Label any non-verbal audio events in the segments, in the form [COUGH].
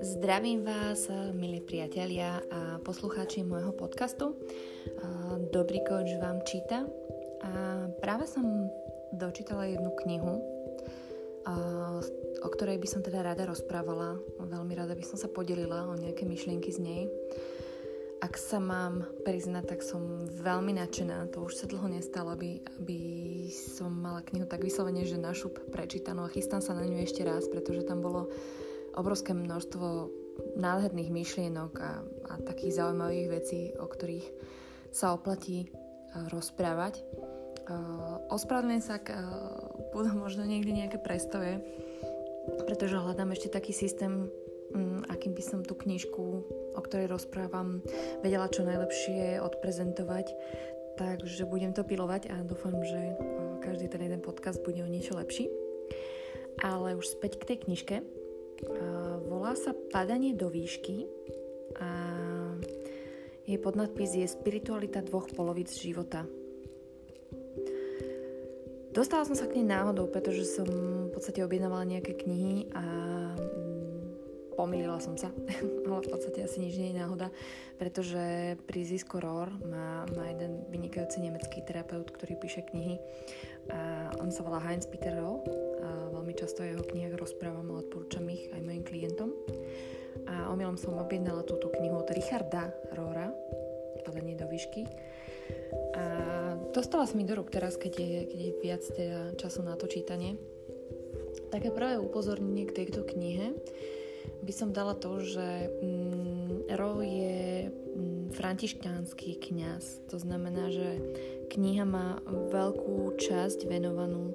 Zdravím vás, milí priatelia a poslucháči môjho podcastu. Dobrý coach vám číta. A práve som dočítala jednu knihu, o ktorej by som teda rada rozprávala. Veľmi rada by som sa podelila o nejaké myšlienky z nej. Ak sa mám priznať, tak som veľmi nadšená. To už sa dlho nestalo, aby, aby som mala knihu tak vyslovene, že na šup prečítanú a chystám sa na ňu ešte raz, pretože tam bolo obrovské množstvo nádherných myšlienok a, a takých zaujímavých vecí, o ktorých sa oplatí uh, rozprávať. Uh, ospravedlňujem sa, ak uh, budú možno niekde nejaké prestoje, pretože hľadám ešte taký systém, akým by som tú knižku, ktorej rozprávam, vedela čo najlepšie odprezentovať. Takže budem to pilovať a dúfam, že uh, každý ten jeden podcast bude o niečo lepší. Ale už späť k tej knižke. Volá sa Padanie do výšky a jej podnadpis je Spiritualita dvoch polovic života. Dostala som sa k nej náhodou, pretože som v podstate objednávala nejaké knihy a pomýlila som sa, [LAUGHS] ale v podstate asi nič nie je náhoda, pretože pri Zisko Rohr má, má jeden vynikajúci nemecký terapeut, ktorý píše knihy a on sa volá Heinz Peter Rohr veľmi často o jeho knihách rozprávam a odporúčam ich aj mojim klientom. A omylom som objednala túto knihu od Richarda Rora, Padanie do výšky. A dostala sa mi do rúk teraz, keď je, keď je viac teda času na to čítanie. Také prvé upozornenie k tejto knihe by som dala to, že mm, Ro je mm, františkánsky kňaz. To znamená, že kniha má veľkú časť venovanú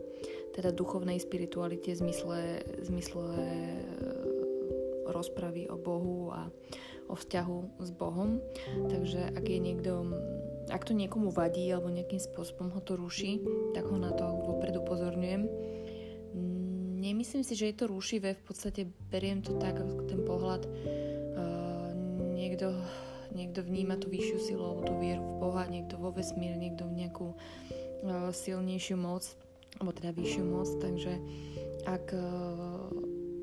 teda duchovnej spiritualite v zmysle, v zmysle e, rozpravy o Bohu a o vzťahu s Bohom. Takže ak je niekto, ak to niekomu vadí alebo nejakým spôsobom ho to ruší, tak ho na to vopred upozorňujem. Nemyslím si, že je to rušivé, v podstate beriem to tak, ten pohľad uh, niekto, niekto vníma tú vyššiu silu tú vieru v Boha, niekto vo vesmír, niekto v nejakú uh, silnejšiu moc alebo teda vyššiu moc, takže ak, e,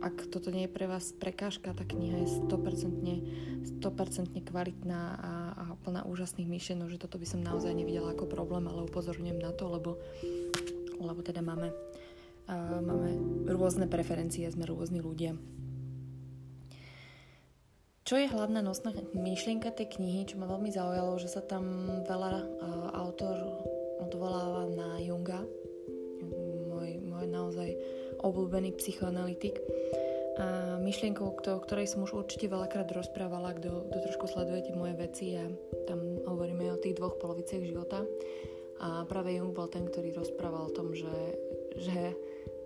ak toto nie je pre vás prekážka, tá kniha je 100%, 100% kvalitná a, a plná úžasných myšlenok, že toto by som naozaj nevidela ako problém, ale upozorňujem na to, lebo, lebo teda máme, uh, máme rôzne preferencie, sme rôzni ľudia. Čo je hlavná nosná myšlienka tej knihy, čo ma veľmi zaujalo, že sa tam veľa autor odvoláva na Junga, naozaj obľúbený psychoanalytik. A myšlienkou, o ktorej som už určite veľakrát rozprávala, kto, kto trošku sledujete moje veci a tam hovoríme o tých dvoch poloviciach života. A práve Jung bol ten, ktorý rozprával o tom, že, že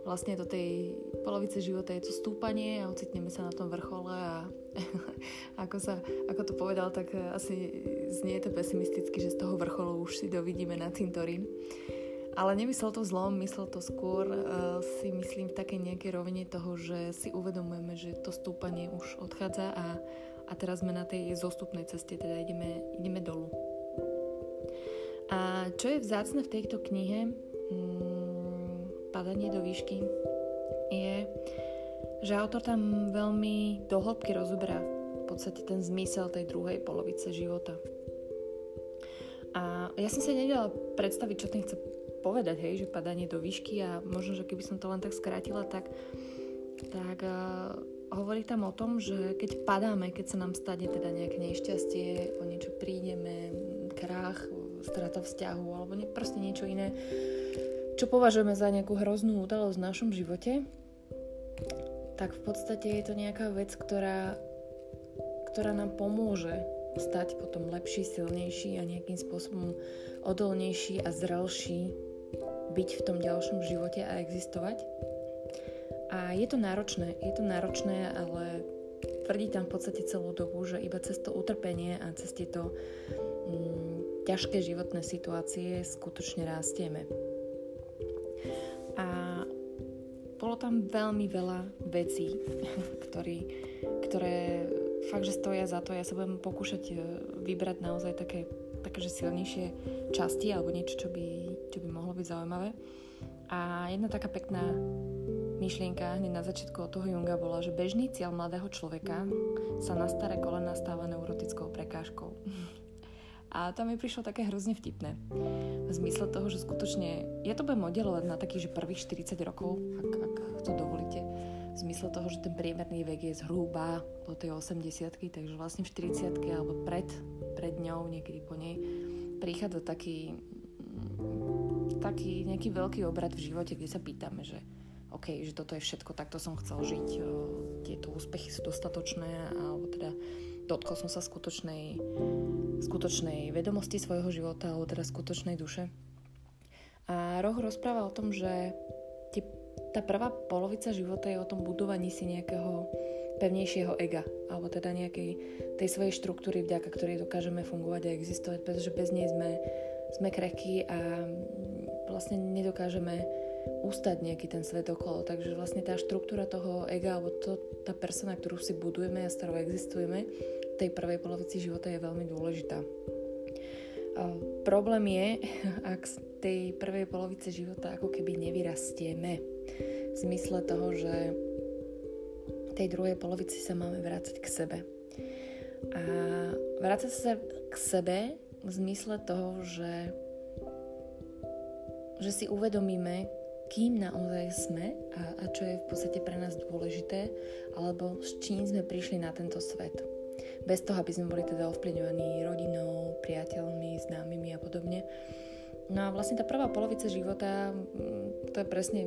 vlastne do tej polovice života je to stúpanie a ocitneme sa na tom vrchole a [LAUGHS] ako, sa, ako to povedal, tak asi znie to pesimisticky, že z toho vrcholu už si dovidíme na cintorín. Ale nemyslel to zlom, myslel to skôr uh, si myslím v takej nejakej rovine toho, že si uvedomujeme, že to stúpanie už odchádza a, a teraz sme na tej zostupnej ceste, teda ideme, ideme dolu. A čo je vzácne v tejto knihe, mm, Padanie do výšky, je, že autor tam veľmi dohlbky rozoberá v podstate ten zmysel tej druhej polovice života. A ja som si nedala predstaviť, čo tým chce povedať, hej, že padanie do výšky a možno, že keby som to len tak skrátila, tak, tak uh, hovorí tam o tom, že keď padáme, keď sa nám stane teda nejaké nešťastie, o niečo prídeme, krach, strata vzťahu alebo ne, proste niečo iné, čo považujeme za nejakú hroznú udalosť v našom živote, tak v podstate je to nejaká vec, ktorá, ktorá nám pomôže stať potom lepší, silnejší a nejakým spôsobom odolnejší a zrelší byť v tom ďalšom živote a existovať. A je to náročné, je to náročné, ale tvrdí tam v podstate celú dobu, že iba cez to utrpenie a cez tieto mm, ťažké životné situácie skutočne rastieme. A bolo tam veľmi veľa vecí, [LAUGHS] ktorý, ktoré fakt, že stoja za to. Ja sa budem pokúšať e, vybrať naozaj také, také silnejšie časti alebo niečo, čo by, čo by mohlo byť zaujímavé. A jedna taká pekná myšlienka hneď na začiatku od toho Junga bola, že bežný cieľ mladého človeka sa na staré kolena stáva neurotickou prekážkou. [LAUGHS] A to mi prišlo také hrozne vtipné. V zmysle toho, že skutočne, ja to budem modelovať na takých, že prvých 40 rokov, ak, ak to dovolíte, v zmysle toho, že ten priemerný vek je zhruba do tej 80 takže vlastne v 40 alebo pred, pred ňou, niekedy po nej, prichádza taký, taký nejaký veľký obrad v živote, kde sa pýtame, že OK, že toto je všetko, takto som chcel žiť, tieto úspechy sú dostatočné, alebo teda dotkol som sa skutočnej, skutočnej vedomosti svojho života, alebo teda skutočnej duše. A Roh rozpráva o tom, že tie, tá prvá polovica života je o tom budovaní si nejakého pevnejšieho ega, alebo teda nejakej tej svojej štruktúry, vďaka ktorej dokážeme fungovať a existovať, pretože bez nej sme, sme krehkí a vlastne nedokážeme ustať nejaký ten svet okolo. Takže vlastne tá štruktúra toho ega, alebo to, tá persona, ktorú si budujeme a s ktorou existujeme, tej prvej polovici života je veľmi dôležitá. Problém je, [LAUGHS] ak z tej prvej polovice života ako keby nevyrastieme. V zmysle toho, že v tej druhej polovici sa máme vrácať k sebe. A vrácať sa k sebe v zmysle toho, že že si uvedomíme, kým naozaj sme a, a čo je v podstate pre nás dôležité, alebo s čím sme prišli na tento svet. Bez toho, aby sme boli teda ovplyvňovaní rodinou, priateľmi, známymi a podobne. No a vlastne tá prvá polovica života, mm, to je presne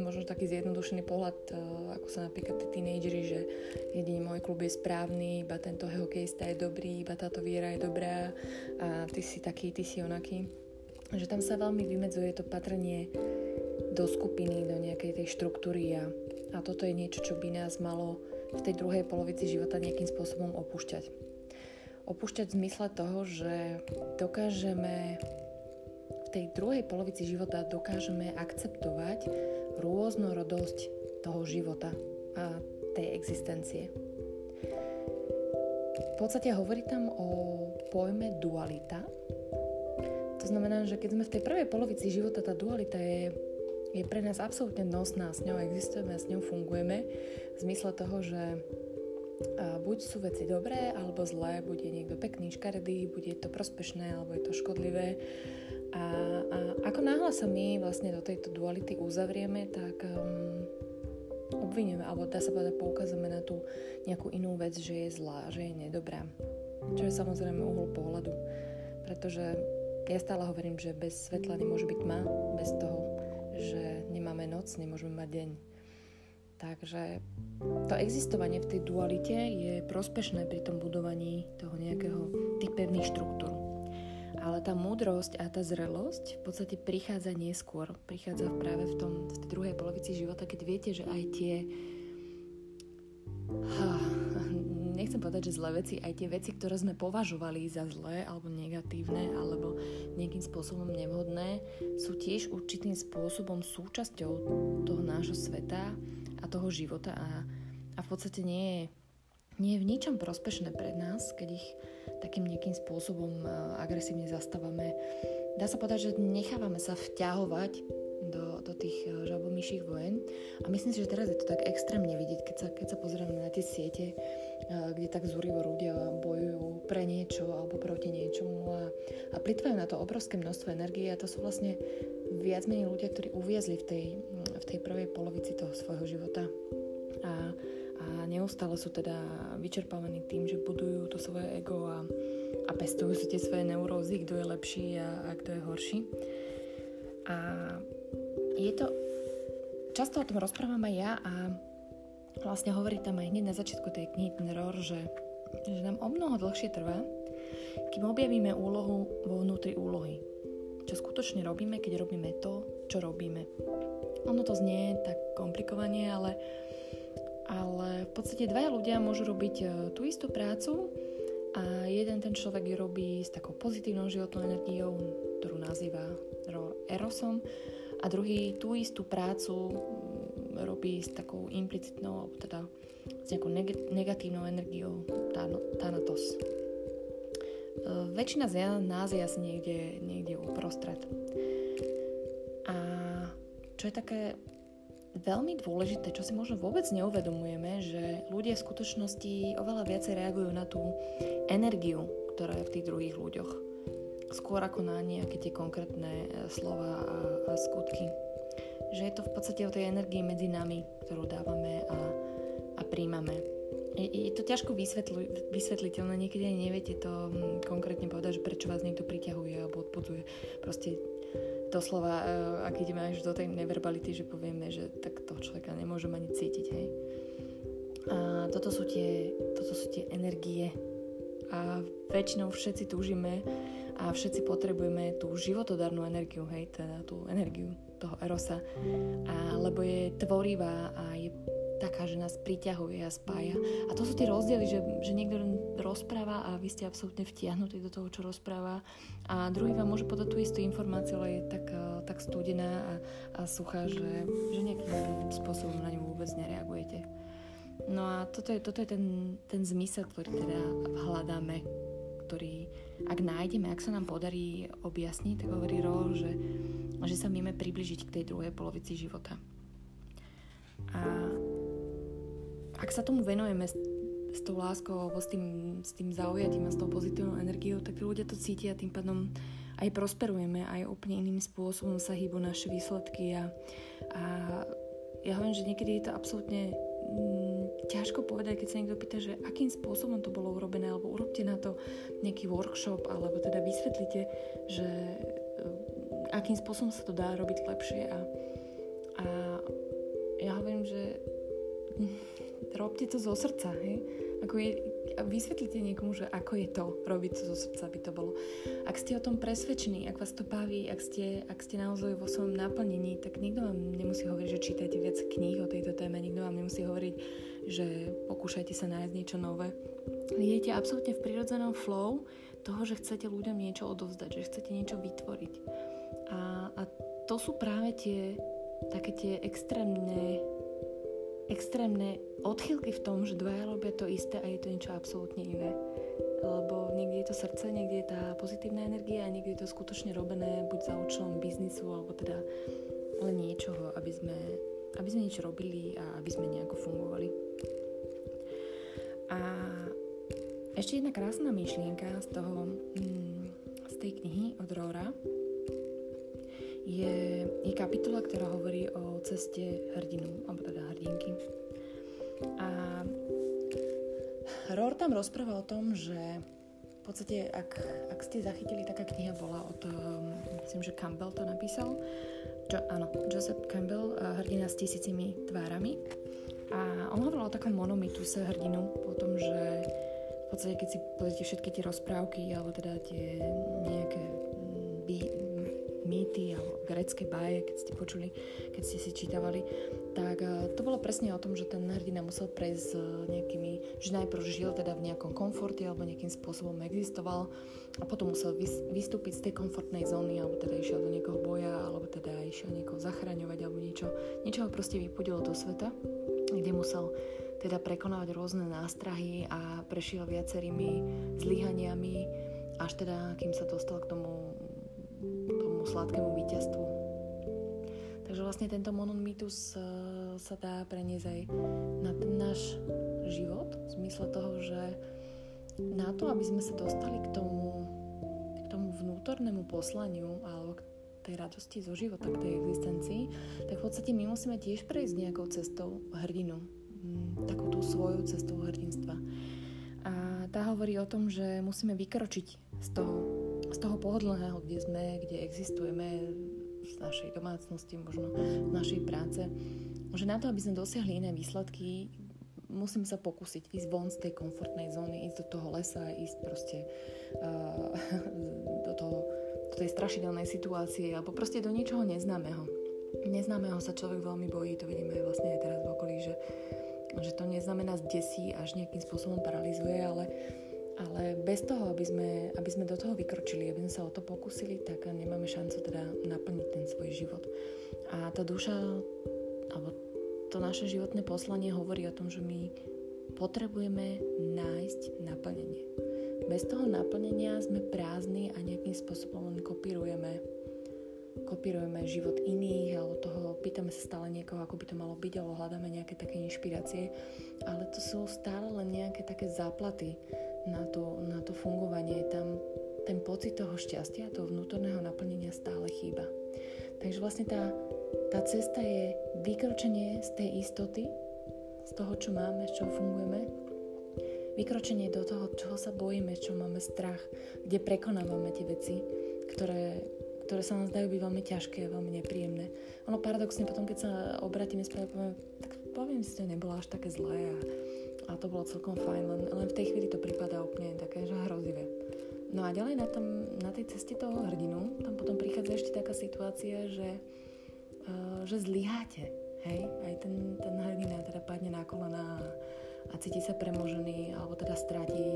možno taký zjednodušený pohľad, e, ako sa napríklad tí tínejdžeri, že jediný môj klub je správny, iba tento hokejista je dobrý, iba táto viera je dobrá a ty si taký, ty si onaký. Že tam sa veľmi vymedzuje to patrenie do skupiny, do nejakej tej štruktúry a, a toto je niečo, čo by nás malo v tej druhej polovici života nejakým spôsobom opúšťať. Opúšťať v zmysle toho, že dokážeme v tej druhej polovici života dokážeme akceptovať rôznorodosť toho života a tej existencie. V podstate hovorí tam o pojme dualita. To znamená, že keď sme v tej prvej polovici života, tá dualita je je pre nás absolútne nosná, s ňou existujeme a s ňou fungujeme v zmysle toho, že buď sú veci dobré alebo zlé, bude niekto pekný, škaredý, bude to prospešné alebo je to škodlivé. A, a ako náhle sa my vlastne do tejto duality uzavrieme, tak um, obviníme, alebo dá sa povedať, poukazujeme na tú nejakú inú vec, že je zlá, že je nedobrá. Čo je samozrejme uhol pohľadu. Pretože ja stále hovorím, že bez svetla nemôže byť tma, bez toho že nemáme noc, nemôžeme mať deň. Takže to existovanie v tej dualite je prospešné pri tom budovaní toho nejakého tých pevných štruktúr. Ale tá múdrosť a tá zrelosť v podstate prichádza neskôr. Prichádza práve v, tom, v tej druhej polovici života, keď viete, že aj tie povedať, že zlé veci, aj tie veci, ktoré sme považovali za zlé alebo negatívne alebo nejakým spôsobom nevhodné, sú tiež určitým spôsobom súčasťou toho nášho sveta a toho života a, a v podstate nie je, nie je v ničom prospešné pre nás, keď ich takým nejakým spôsobom agresívne zastávame. Dá sa povedať, že nechávame sa vťahovať do, do tých žabomyších vojen a myslím si, že teraz je to tak extrémne vidieť, keď sa, keď sa pozrieme na tie siete, kde tak zúrivo ľudia bojujú pre niečo alebo proti niečomu a, a plitvajú na to obrovské množstvo energie a to sú vlastne viac menej ľudia, ktorí uviezli v tej, v tej prvej polovici toho svojho života a, a neustále sú teda vyčerpávaní tým, že budujú to svoje ego a, a pestujú si tie svoje neurózy, kto je lepší a, a kto je horší. A je to... Často o tom rozprávam aj ja a vlastne hovorí tam aj hneď na začiatku tej knihy ten Ror, že, že nám o mnoho dlhšie trvá, kým objavíme úlohu vo vnútri úlohy. Čo skutočne robíme, keď robíme to, čo robíme. Ono to znie tak komplikovanie, ale, ale v podstate dvaja ľudia môžu robiť e, tú istú prácu a jeden ten človek ju robí s takou pozitívnou životnou energiou, ktorú nazýva Erosom a druhý tú istú prácu robí s takou implicitnou, alebo teda s nejakou neg- negatívnou energiou Thanatos. E, väčšina z nás je asi niekde, niekde uprostred. A čo je také veľmi dôležité, čo si možno vôbec neuvedomujeme, že ľudia v skutočnosti oveľa viacej reagujú na tú energiu, ktorá je v tých druhých ľuďoch. Skôr ako na nejaké tie konkrétne e, slova a, a skutky. Že je to v podstate o tej energii medzi nami, ktorú dávame a, a príjmame. Je, je to ťažko vysvetli, vysvetliteľné, niekedy neviete to konkrétne povedať, že prečo vás niekto priťahuje alebo odpudzuje. Proste doslova, uh, ak ideme až do tej neverbality, že povieme, že tak toho človeka nemôžem ani cítiť, hej. A toto sú tie, toto sú tie energie a väčšinou všetci túžime a všetci potrebujeme tú životodarnú energiu, hej, teda tú energiu toho erosa, a, lebo je tvorivá a je taká, že nás priťahuje a spája. A to sú tie rozdiely, že, že niekto rozpráva a vy ste absolútne vtiahnutí do toho, čo rozpráva a druhý vám môže podať tú istú informáciu, ale je tak, eh, tak studená a, a suchá, že, že nejakým spôsobom na ňu vôbec nereagujete. No a toto je, toto je ten, ten zmysel, ktorý teda hľadáme, ktorý, ak nájdeme, ak sa nám podarí objasniť, tak hovorí Ro, že, že sa vieme približiť k tej druhej polovici života. A ak sa tomu venujeme s, s tou láskou alebo s tým, s tým zaujatím a s tou pozitívnou energiou, tak tí ľudia to cítia a tým pádom aj prosperujeme, aj úplne iným spôsobom sa hýbu naše výsledky a, a ja hovorím, že niekedy je to absolútne mm, ťažko povedať, keď sa niekto pýta, že akým spôsobom to bolo urobené, alebo urobte na to nejaký workshop, alebo teda vysvetlite, že mm, akým spôsobom sa to dá robiť lepšie a, a ja hovorím, že [LAUGHS] robte to zo srdca, hej? Ako je, vysvetlite niekomu, že ako je to robiť to zo srdca, by to bolo. Ak ste o tom presvedčení, ak vás to baví, ak ste, ak ste naozaj vo svojom naplnení, tak nikto vám nemusí hovoriť, že čítajte viac kníh o tejto téme, nikto vám nemusí hovoriť, že pokúšajte sa nájsť niečo nové. Idete absolútne v prirodzenom flow toho, že chcete ľuďom niečo odovzdať, že chcete niečo vytvoriť. A, a to sú práve tie také tie extrémne extrémne odchylky v tom, že dvaja robia to isté a je to niečo absolútne iné. Lebo niekde je to srdce, niekde je tá pozitívna energia a niekde je to skutočne robené buď za účelom biznisu alebo teda len niečoho, aby sme, aby sme niečo robili a aby sme nejako fungovali. A ešte jedna krásna myšlienka z toho, mm, z tej knihy od Rora, je, je kapitola, ktorá hovorí o ceste hrdinu, alebo teda hrdinky. A Rohr tam rozpráva o tom, že v podstate, ak, ak ste zachytili, taká kniha bola od, myslím, že Campbell to napísal, jo, áno, Joseph Campbell, hrdina s tisícimi tvárami. A on hovoril o takom monomituse hrdinu, o tom, že v podstate, keď si pozrite všetky tie rozprávky, alebo teda tie nejaké by, mýty alebo grecké báje, keď ste počuli, keď ste si čítavali, tak eh, to bolo presne o tom, že ten hrdina musel prejsť s nejakými, že najprv žil teda v nejakom komforte alebo nejakým spôsobom existoval a potom musel vystúpiť z tej komfortnej zóny alebo teda išiel do niekoho boja alebo teda išiel niekoho zachraňovať alebo niečo, niečo ho proste vypudilo do sveta, kde musel teda prekonávať rôzne nástrahy a prešiel viacerými zlyhaniami, až teda, kým sa dostal k tomu sladkému víťazstvu. Takže vlastne tento monomýtus uh, sa dá preniesť aj na ten náš život, v zmysle toho, že na to, aby sme sa dostali k tomu, k tomu vnútornému poslaniu alebo k tej radosti zo života, k tej existencii, tak v podstate my musíme tiež prejsť nejakou cestou hrdinu, mm, takou tú svojou cestou hrdinstva. A tá hovorí o tom, že musíme vykročiť z toho z toho pohodlného, kde sme, kde existujeme, z našej domácnosti, možno z našej práce, že na to, aby sme dosiahli iné výsledky, musím sa pokúsiť ísť von z tej komfortnej zóny, ísť do toho lesa, ísť proste uh, do, toho, do tej strašidelnej situácie alebo proste do niečoho neznámeho. Neznámeho sa človek veľmi bojí, to vidíme vlastne aj teraz v okolí, že, že to neznamená zdesí, až nejakým spôsobom paralizuje, ale ale bez toho, aby sme, aby sme do toho vykročili, aby sme sa o to pokúsili, tak nemáme šancu teda naplniť ten svoj život. A tá duša, alebo to naše životné poslanie hovorí o tom, že my potrebujeme nájsť naplnenie. Bez toho naplnenia sme prázdni a nejakým spôsobom len kopírujeme kopírujeme život iných, alebo toho pýtame sa stále niekoho, ako by to malo byť, alebo hľadáme nejaké také inšpirácie, ale to sú stále len nejaké také záplaty na to, na to fungovanie. Tam ten pocit toho šťastia, toho vnútorného naplnenia stále chýba. Takže vlastne tá, tá cesta je vykročenie z tej istoty, z toho, čo máme, z čoho fungujeme, vykročenie do toho, čoho sa bojíme, čo máme strach, kde prekonávame tie veci, ktoré, ktoré sa nám zdajú byť veľmi ťažké veľmi nepríjemné. Ono paradoxne potom, keď sa obratíme späť, poviem, tak poviem si, že nebolo až také zlé a, a to bolo celkom fajn, len, len v tej chvíli to prípada úplne také, že hrozivé. No a ďalej na, tom, na tej ceste toho hrdinu, tam potom prichádza ešte taká situácia, že, uh, že zlyháte. Hej? Aj ten, ten hrdina teda padne na kolena a, a cíti sa premožený, alebo teda stratí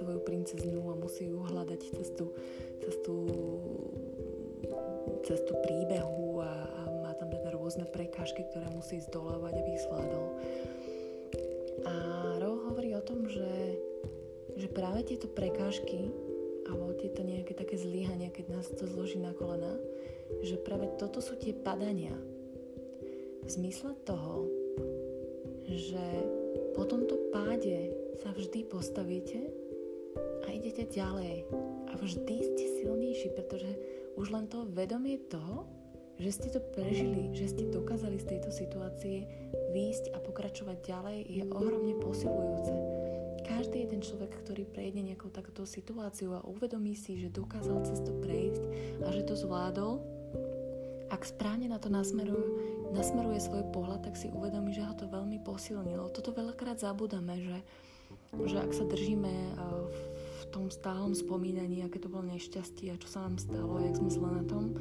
svoju princeznu a musí ju hľadať cestu, cestu, cestu príbehu a, a má tam teda rôzne prekážky, ktoré musí zdolávať, aby ich zvládol. A tom, že, že práve tieto prekážky alebo tieto nejaké také zlyhania, keď nás to zloží na kolena, že práve toto sú tie padania. V zmysle toho, že po tomto páde sa vždy postavíte a idete ďalej. A vždy ste silnejší, pretože už len to vedomie toho, že ste to prežili, že ste dokázali z tejto situácie výjsť a pokračovať ďalej, je ohromne posilujúce každý jeden človek, ktorý prejde nejakou takúto situáciu a uvedomí si, že dokázal cez to prejsť a že to zvládol, ak správne na to nasmeruje, nasmeruje svoj pohľad, tak si uvedomí, že ho to veľmi posilnilo. Toto veľakrát zabudáme, že, že ak sa držíme v tom stálom spomínaní, aké to bolo nešťastie a čo sa nám stalo, jak sme zle na tom,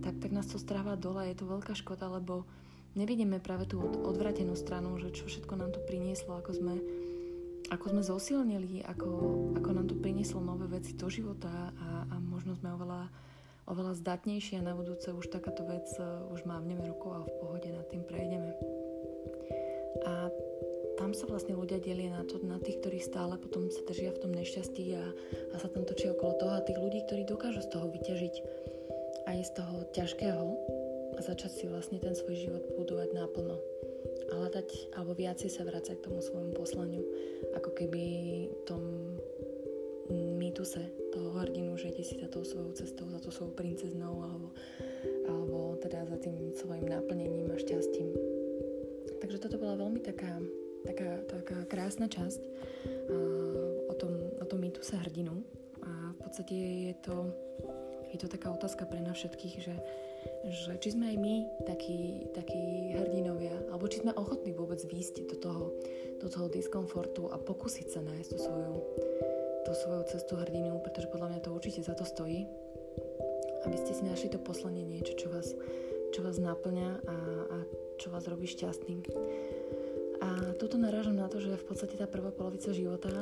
tak, tak nás to stráva dole. Je to veľká škoda, lebo nevidíme práve tú odvratenú stranu, že čo všetko nám to prinieslo, ako sme ako sme zosilnili, ako, ako nám to prinieslo nové veci do života a, a možno sme oveľa, oveľa zdatnejší a na budúce už takáto vec uh, už mávneme rukou a v pohode nad tým prejdeme. A tam sa vlastne ľudia delia na, to, na tých, ktorí stále potom sa držia v tom nešťastí a, a sa tam točia okolo toho a tých ľudí, ktorí dokážu z toho vyťažiť aj z toho ťažkého a začať si vlastne ten svoj život budovať naplno hľadať alebo viacej sa vrácať k tomu svojmu poslaniu, ako keby tom mýtuse toho hrdinu, že ide si za tou svojou cestou, za tou svojou princeznou alebo, alebo teda za tým svojim naplnením a šťastím. Takže toto bola veľmi taká, taká, taká krásna časť uh, o, tom, o tom mýtuse hrdinu a v podstate je to, je to taká otázka pre nás všetkých, že že či sme aj my takí, takí hrdinovia, alebo či sme ochotní vôbec výjsť do toho, do toho diskomfortu a pokúsiť sa nájsť tú svoju, tú svoju cestu hrdinu, pretože podľa mňa to určite za to stojí, aby ste si našli to poslanie niečo, čo vás, čo vás naplňa a, a čo vás robí šťastným. A toto narážam na to, že v podstate tá prvá polovica života,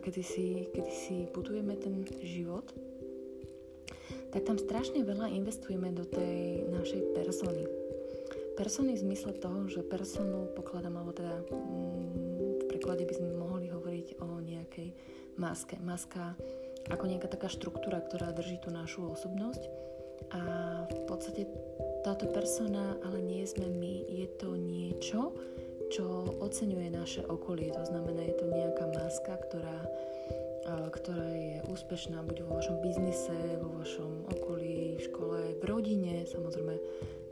kedy si, kedy si budujeme ten život, tak tam strašne veľa investujeme do tej našej persony. Persony v zmysle toho, že personu pokladám, alebo teda mm, v preklade by sme mohli hovoriť o nejakej maske. Maska ako nejaká taká štruktúra, ktorá drží tú našu osobnosť a v podstate táto persona ale nie sme my, je to niečo, čo oceňuje naše okolie. To znamená, je to nejaká maska, ktorá ktorá je úspešná buď vo vašom biznise, vo vašom okolí, v škole, v rodine, samozrejme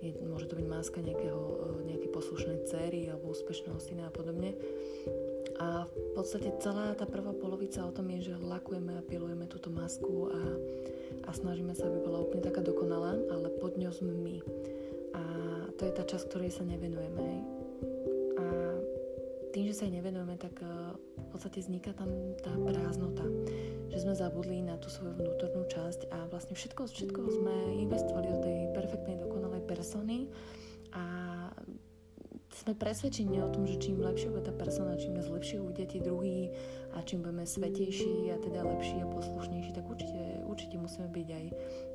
je, môže to byť máska nejakého, e, nejakej poslušnej cery alebo úspešného syna a podobne. A v podstate celá tá prvá polovica o tom je, že lakujeme a pilujeme túto masku a, a snažíme sa, aby bola úplne taká dokonalá, ale pod ňou sme my. A to je tá časť, ktorej sa nevenujeme. A tým, že sa jej nevenujeme, tak e, podstate vzniká tam tá prázdnota, že sme zabudli na tú svoju vnútornú časť a vlastne všetko, všetko sme investovali do tej perfektnej, dokonalej persony a sme presvedčení o tom, že čím lepšia bude tá persona, čím nás lepšie uvidia tí druhí a čím budeme svetejší a teda lepší a poslušnejší, tak určite, určite musíme byť aj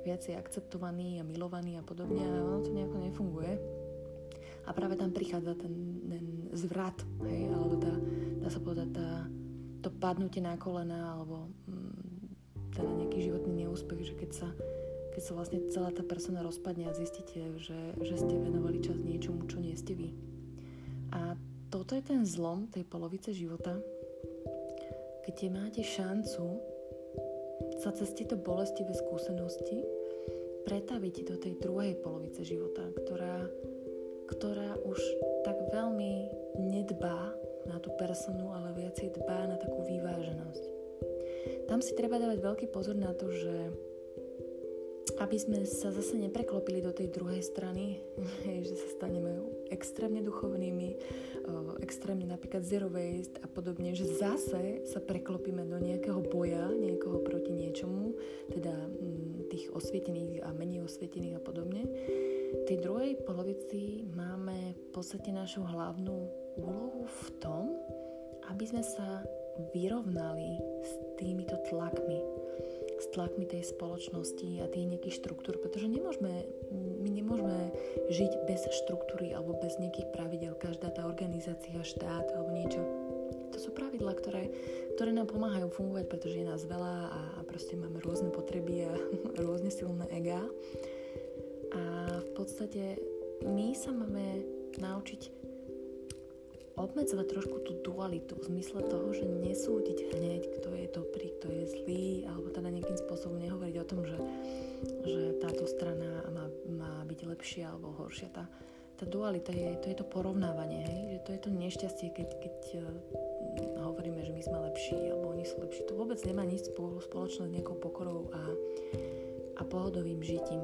viacej akceptovaní a milovaní a podobne a ono to nejako nefunguje. A práve tam prichádza ten, ten zvrat, hej, alebo tá, dá sa povedať, tá, to padnutie na kolena, alebo mm, teda nejaký životný neúspech, že keď sa keď sa vlastne celá tá persona rozpadne a zistíte, že, že ste venovali čas niečomu, čo nie ste vy. A toto je ten zlom tej polovice života, kde máte šancu sa cez tieto bolestivé skúsenosti pretaviť do tej druhej polovice života, ktorá, ktorá už personu, ale viacej dbá na takú vyváženosť. Tam si treba dávať veľký pozor na to, že aby sme sa zase nepreklopili do tej druhej strany, [LAUGHS] že sa staneme extrémne duchovnými, extrémne napríklad zero waste a podobne, že zase sa preklopíme do nejakého boja, niekoho proti niečomu, teda mm, tých osvietených a menej osvietených a podobne. V tej druhej polovici máme v podstate našu hlavnú úlohu v tom, aby sme sa vyrovnali s týmito tlakmi, s tlakmi tej spoločnosti a tých nejakých štruktúr, pretože nemôžeme, my nemôžeme žiť bez štruktúry alebo bez nejakých pravidel, každá tá organizácia, štát alebo niečo. To sú pravidla, ktoré, ktoré nám pomáhajú fungovať, pretože je nás veľa a, a proste máme rôzne potreby a [LAUGHS] rôzne silné ega. A v podstate my sa máme naučiť obmedzovať trošku tú dualitu v zmysle toho, že nesúdiť hneď, kto je dobrý, kto je zlý, alebo teda nejakým spôsobom nehovoriť o tom, že, že táto strana má, má byť lepšia alebo horšia. Tá, tá dualita je to, je to porovnávanie, hej? že to je to nešťastie, keď, keď uh, hovoríme, že my sme lepší alebo oni sú lepší. To vôbec nemá nič spoločné s nejakou pokorou a, a pohodovým žitím.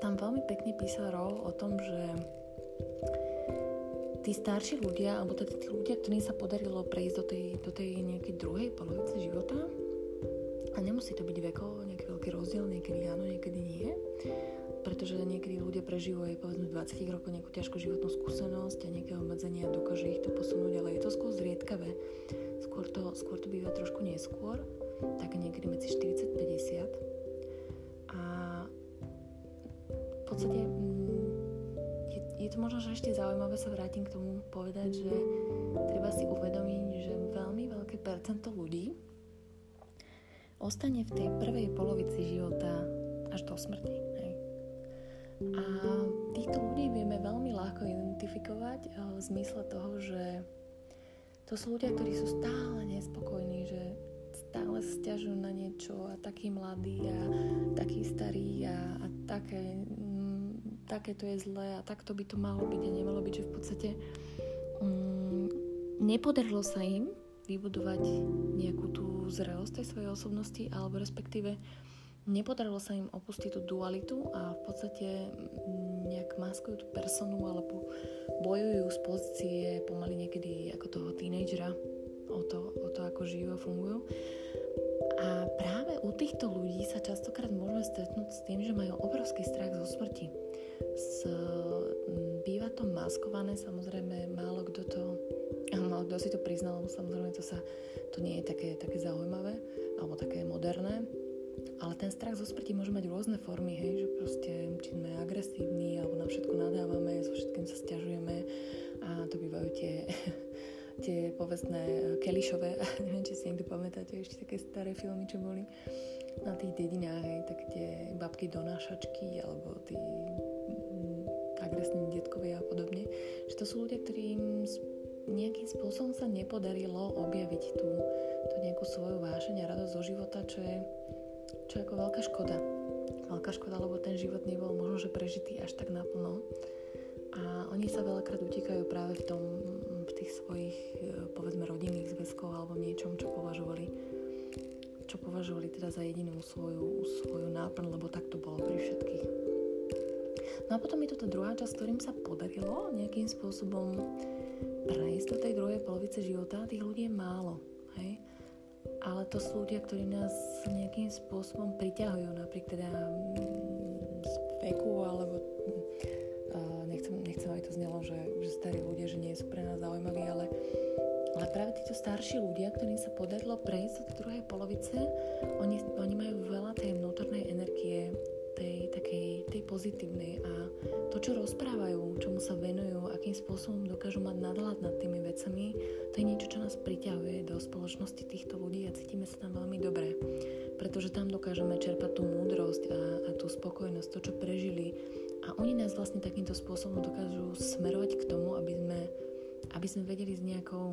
Tam veľmi pekne písal Row o tom, že tí starší ľudia, alebo teda tí ľudia, ktorým sa podarilo prejsť do tej, do tej nejakej druhej polovice života, a nemusí to byť vekovo nejaký veľký rozdiel, niekedy áno, niekedy nie, pretože niekedy ľudia prežívajú aj povedzme 20 rokov nejakú ťažkú životnú skúsenosť a nejaké obmedzenia dokáže ich to posunúť, ale je to skôr zriedkavé. Skôr to, skôr to býva trošku neskôr, tak niekedy medzi 40-50. A v podstate je to možno, že ešte zaujímavé sa vrátim k tomu povedať, že treba si uvedomiť, že veľmi veľké percento ľudí ostane v tej prvej polovici života až do smrti. Hej. A týchto ľudí vieme veľmi ľahko identifikovať eh, v zmysle toho, že to sú ľudia, ktorí sú stále nespokojní, že stále stiažujú na niečo a takí mladí a takí starí a, a také také to je zlé a takto by to malo byť a nemalo byť, že v podstate um, nepodarilo sa im vybudovať nejakú tú zrelosť tej svojej osobnosti alebo respektíve nepodarilo sa im opustiť tú dualitu a v podstate mm, nejak maskujú tú personu alebo bojujú z pozície pomaly niekedy ako toho tínejdžera o to, o to, ako žijú a fungujú. A práve u týchto ľudí sa častokrát môžeme stretnúť s tým, že majú obrovský strach zo smrti s, býva to maskované, samozrejme málo kto to málo kto si to priznal, samozrejme to sa to nie je také, také zaujímavé alebo také moderné. Ale ten strach zo smrti môže mať rôzne formy, hej, že proste či sme agresívni alebo na všetko nadávame, so všetkým sa stiažujeme a to bývajú tie, [LAUGHS] tie povestné kelišové, [LAUGHS] neviem, či si niekto pamätáte ešte také staré filmy, čo boli na tých dedinách, hej, tak tie babky donášačky alebo tí agresívni detkovia a podobne, že to sú ľudia, ktorým nejakým spôsobom sa nepodarilo objaviť tú, tú nejakú svoju vášeň a radosť zo života, čo je, čo je ako veľká škoda. Veľká škoda, lebo ten život nebol možno, že prežitý až tak naplno. A oni sa veľakrát utekajú práve v tom, v tých svojich, e, povedzme, rodinných zväzkov alebo niečom, čo považovali čo považovali teda za jedinú svoju, svoju náplň, lebo tak to bolo pri všetkých. No a potom je to tá druhá časť, ktorým sa podarilo nejakým spôsobom prejsť do tej druhej polovice života. Tých ľudí je málo, hej? Ale to sú ľudia, ktorí nás nejakým spôsobom priťahujú, napríklad teda mm, z veku, alebo uh, nechcem, nechcem, aby to znelo, že, že starí ľudia, že nie sú pre nás zaujímaví, ale ale práve títo starší ľudia, ktorým sa podarilo prejsť do druhej polovice, oni, oni majú veľa tej vnútornej energie, tej takej tej pozitívnej a to, čo rozprávajú, čomu sa venujú, nejakým spôsobom dokážu mať nadhľad nad tými vecami, to je niečo, čo nás priťahuje do spoločnosti týchto ľudí a cítime sa tam veľmi dobre. Pretože tam dokážeme čerpať tú múdrosť a, a tú spokojnosť, to, čo prežili. A oni nás vlastne takýmto spôsobom dokážu smerovať k tomu, aby sme, aby sme vedeli s nejakou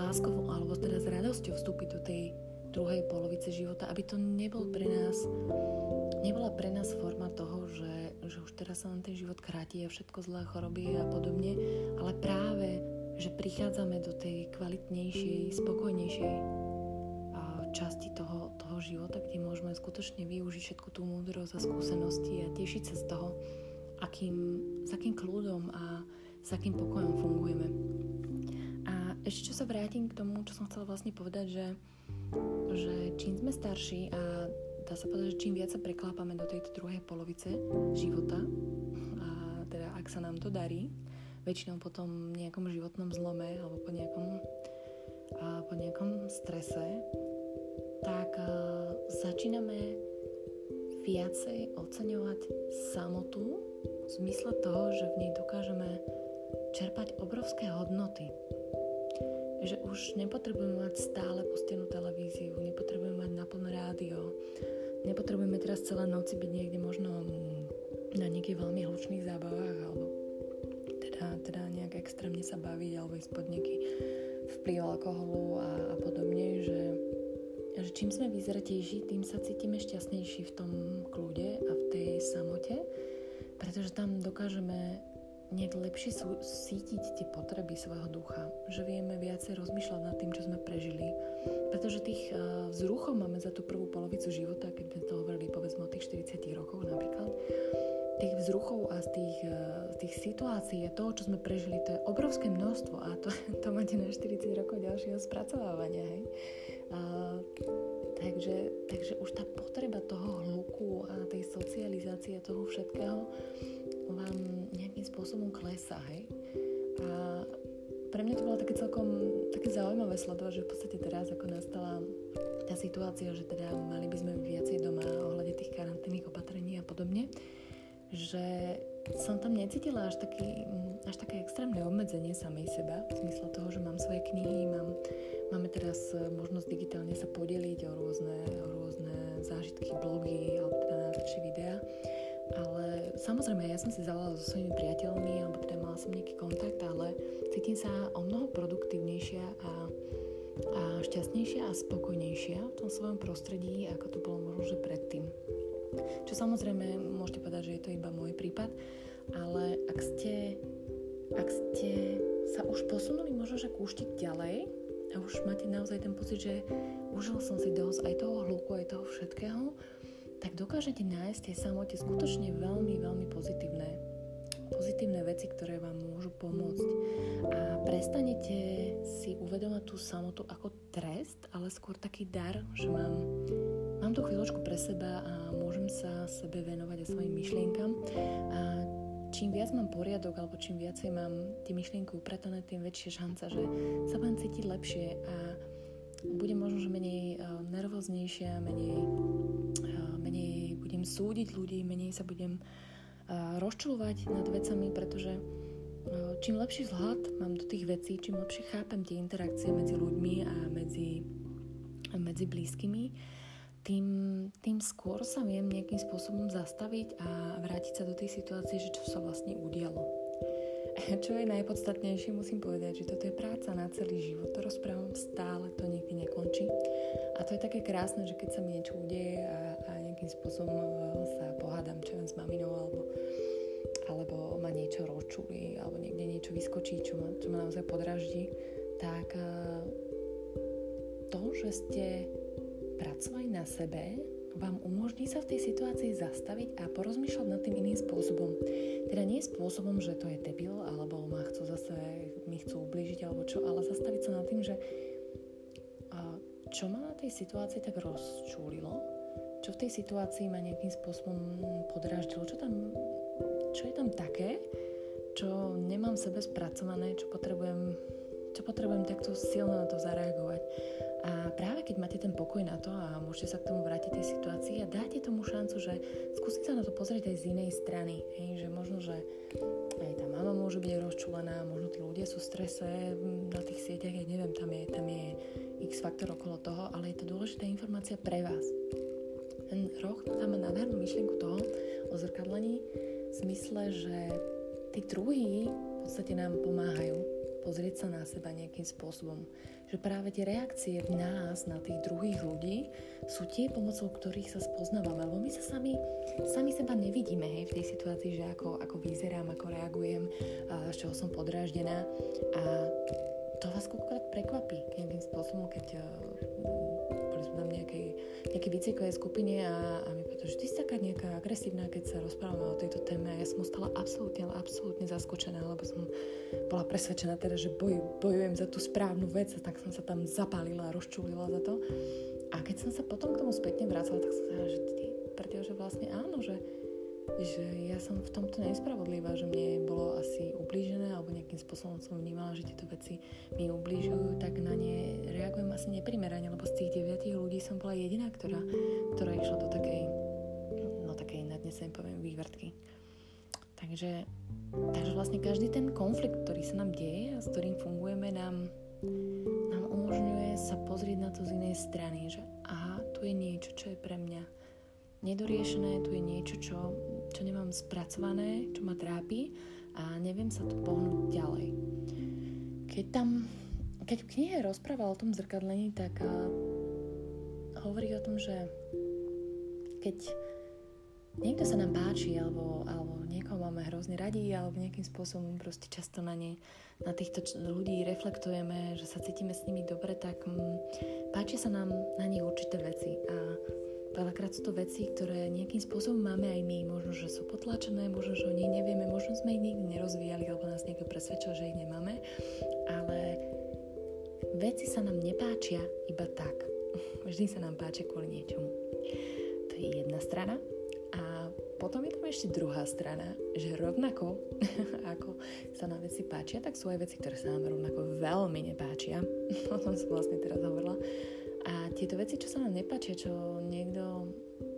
láskou alebo teda s radosťou vstúpiť do tej druhej polovice života, aby to nebol pre nás, nebola pre nás forma toho, že, že už teraz sa nám ten život kráti a všetko zlé choroby a podobne, ale práve, že prichádzame do tej kvalitnejšej, spokojnejšej časti toho, toho života, kde môžeme skutočne využiť všetku tú múdrosť a skúsenosti a tešiť sa z toho, akým, s akým kľudom a s akým pokojom fungujeme. A ešte čo sa vrátim k tomu, čo som chcela vlastne povedať, že že čím sme starší a dá sa povedať, že čím viac sa preklápame do tejto druhej polovice života, a teda ak sa nám to darí, väčšinou po tom nejakom životnom zlome alebo po nejakom, a po nejakom strese, tak a, začíname viacej oceňovať samotu v zmysle toho, že v nej dokážeme čerpať obrovské hodnoty že už nepotrebujeme mať stále pustenú televíziu, nepotrebujeme mať naplné rádio, nepotrebujeme teraz celé noci byť niekde možno na nejakých veľmi hlučných zábavách alebo teda, teda nejak extrémne sa baviť alebo ísť pod nejaký vplyv alkoholu a, a podobne, že, že čím sme vyzretejší, tým sa cítime šťastnejší v tom kľude a v tej samote, pretože tam dokážeme nejak lepšie sú, sítiť tie potreby svojho ducha, že vieme viacej rozmýšľať nad tým, čo sme prežili. Pretože tých uh, vzruchov máme za tú prvú polovicu života, keď sme to hovorili povedzme o tých 40 rokoch napríklad, tých vzruchov a z tých, uh, tých situácií a toho, čo sme prežili, to je obrovské množstvo a to, [LAUGHS] to máte na 40 rokov ďalšieho spracovávania. Hej? Uh, takže, takže už tá potreba toho hluku a tej socializácie toho všetkého vám nejakým spôsobom klesá, hej. A pre mňa to bolo také celkom také zaujímavé sledovať, že v podstate teraz, ako nastala tá situácia, že teda mali by sme viacej doma ohľade tých karanténnych opatrení a podobne, že som tam necítila až, taký, až také extrémne obmedzenie samej seba, v zmysle toho, že mám svoje knihy, mám, máme teraz možnosť digitálne sa podeliť o rôzne, o rôzne zážitky, blogy alebo teda najlepšie videá ale samozrejme, ja som si zavolala so svojimi priateľmi, alebo teda mala som nejaký kontakt, ale cítim sa o mnoho produktívnejšia a, a šťastnejšia a spokojnejšia v tom svojom prostredí, ako to bolo možno, že predtým. Čo samozrejme, môžete povedať, že je to iba môj prípad, ale ak ste, ak ste sa už posunuli možno, že kúštik ďalej a už máte naozaj ten pocit, že užil som si dosť aj toho hluku, aj toho všetkého, tak dokážete nájsť tej samote skutočne veľmi, veľmi pozitívne pozitívne veci, ktoré vám môžu pomôcť. A prestanete si uvedomať tú samotu ako trest, ale skôr taký dar, že mám, mám tú chvíľočku pre seba a môžem sa sebe venovať a svojim myšlienkam. A čím viac mám poriadok, alebo čím viacej mám tie myšlienky upratané, tým väčšia šanca, že sa budem cítiť lepšie a budem možno, že menej uh, nervóznejšia, menej budem súdiť ľudí, menej sa budem uh, rozčulovať nad vecami, pretože čím lepší vzhľad mám do tých vecí, čím lepšie chápem tie interakcie medzi ľuďmi a medzi, medzi blízkymi, tým, tým skôr sa viem nejakým spôsobom zastaviť a vrátiť sa do tej situácie, že čo sa vlastne udialo. Čo je najpodstatnejšie, musím povedať, že toto je práca na celý život. To rozprávam stále, to nikdy nekončí. A to je také krásne, že keď sa mi niečo udeje a, a nejakým spôsobom e, sa pohádam čo s maminou alebo, alebo ma niečo rozčuli alebo niekde niečo vyskočí, čo ma, čo ma naozaj podraždí, tak e, to, že ste pracovali na sebe, vám umožní sa v tej situácii zastaviť a porozmýšľať nad tým iným spôsobom. Teda nie spôsobom, že to je debil, alebo ma chcú zase, mi chcú ublížiť, alebo čo, ale zastaviť sa nad tým, že čo ma na tej situácii tak rozčúlilo čo v tej situácii ma nejakým spôsobom podráždilo, čo tam, čo je tam také, čo nemám sebe spracované, čo potrebujem, čo potrebujem takto silno na to zareagovať. A práve keď máte ten pokoj na to a môžete sa k tomu vrátiť tej situácii a dáte tomu šancu, že skúsiť sa na to pozrieť aj z inej strany. Hej, že možno, že aj tá mama môže byť rozčúlená, možno tí ľudia sú v strese na tých sieťach, ja neviem, tam je, tam je x faktor okolo toho, ale je to dôležitá informácia pre vás. Ten roh tam má nádhernú myšlienku toho o zrkadlení v zmysle, že tí druhí v podstate nám pomáhajú pozrieť sa na seba nejakým spôsobom. Že práve tie reakcie v nás na tých druhých ľudí sú tie, pomocou ktorých sa spoznávame. Lebo my sa sami, sami seba nevidíme hej, v tej situácii, že ako, ako vyzerám, ako reagujem, a z čoho som podráždená. A to vás koľkokrát prekvapí nejakým spôsobom, keď sme tam nejakej, nejakej skupine a, a mi si taká nejaká agresívna, keď sa rozprávame o tejto téme ja som ostala absolútne, absolútne zaskočená, lebo som bola presvedčená teda, že boj, bojujem za tú správnu vec a tak som sa tam zapálila a rozčúlila za to. A keď som sa potom k tomu spätne vracala, tak som sa že ty, pretože vlastne áno, že že ja som v tomto nespravodlivá, že mne bolo asi ublížené alebo nejakým spôsobom som vnímala, že tieto veci mi ubližujú, tak na ne reagujem asi neprimerane, lebo z tých deviatých ľudí som bola jediná, ktorá, ktorá išla do takej, Takže, takže vlastne každý ten konflikt, ktorý sa nám deje a s ktorým fungujeme, nám, nám umožňuje sa pozrieť na to z inej strany, že aha, tu je niečo, čo je pre mňa nedoriešené, tu je niečo, čo, čo nemám spracované, čo ma trápi a neviem sa tu pohnúť ďalej. Keď tam, keď knihe rozprával o tom zrkadlení, tak a, hovorí o tom, že keď niekto sa nám páči alebo, alebo máme hrozne radi alebo nejakým spôsobom proste často na, ne, na týchto ľudí reflektujeme, že sa cítime s nimi dobre, tak m, páčia sa nám na nich určité veci a Veľakrát sú to veci, ktoré nejakým spôsobom máme aj my. Možno, že sú potlačené, možno, že o nich nevieme, možno sme ich nikdy nerozvíjali, alebo nás niekto presvedčil, že ich nemáme. Ale veci sa nám nepáčia iba tak. [LAUGHS] Vždy sa nám páčia kvôli niečomu. To je jedna strana. Potom je tam ešte druhá strana, že rovnako [LAUGHS] ako sa nám veci páčia, tak sú aj veci, ktoré sa nám rovnako veľmi nepáčia. [LAUGHS] O tom som vlastne teraz hovorila a tieto veci, čo sa nám nepáčia, čo niekto,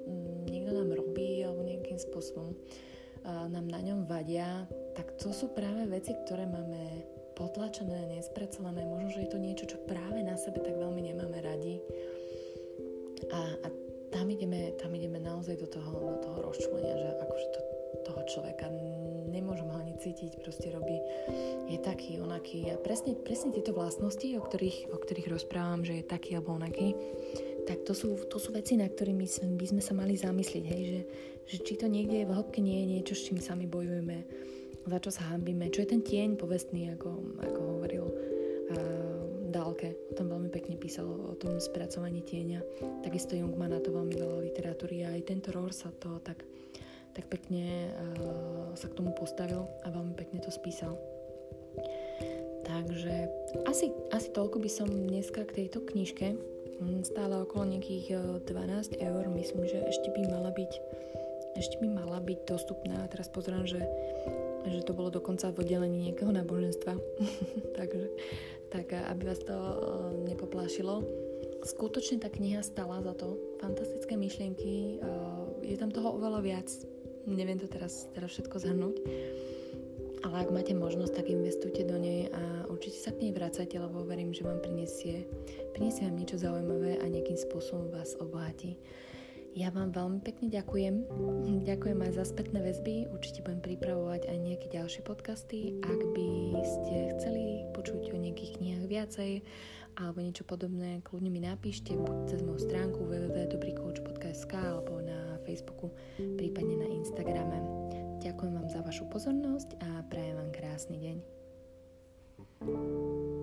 mm, niekto nám robí alebo nejakým spôsobom nám na ňom vadia, tak to sú práve veci, ktoré máme potlačené, nespracované. Možno, že je to niečo, čo práve na sebe tak veľmi nemáme radi. A, a tam, ideme, tam ideme naozaj do toho, do toho rozčúlenia, že akože to, toho človeka nemôžem ho ani cítiť, proste robí, je taký, onaký. A presne, presne tieto vlastnosti, o ktorých, o ktorých rozprávam, že je taký alebo onaký, tak to sú, to sú veci, na ktorými by sme sa mali zamyslieť, hej, že, že či to niekde v hĺbke nie je niečo, s čím sami bojujeme, za čo sa hambíme, čo je ten tieň povestný, ako, ako hovoril uh, Dálke, tam veľmi pekne písal o tom spracovaní tieňa. Takisto Jung má na to veľmi veľa literatúry a aj tento Rohr sa to tak tak pekne uh, sa k tomu postavil a veľmi pekne to spísal. Takže asi, asi toľko by som dneska k tejto knižke. Hm, stále okolo nejakých 12 eur. Myslím, že ešte by mala byť ešte by mala byť dostupná. Teraz pozerám, že, že to bolo dokonca v oddelení nejakého náboženstva. [LAUGHS] Takže tak aby vás to uh, nepoplášilo. Skutočne tá kniha stala za to. Fantastické myšlienky. Uh, je tam toho oveľa viac neviem to teraz, teraz všetko zhrnúť. Ale ak máte možnosť, tak investujte do nej a určite sa k nej vracajte, lebo verím, že vám prinesie, prinesie vám niečo zaujímavé a nejakým spôsobom vás obohatí. Ja vám veľmi pekne ďakujem. Ďakujem aj za spätné väzby. Určite budem pripravovať aj nejaké ďalšie podcasty. Ak by ste chceli počuť o nejakých knihách viacej alebo niečo podobné, kľudne mi napíšte buď cez moju stránku www.dobrýcoach.sk alebo na Facebooku, prípadne na Instagrame. Ďakujem vám za vašu pozornosť a prajem vám krásny deň. thank you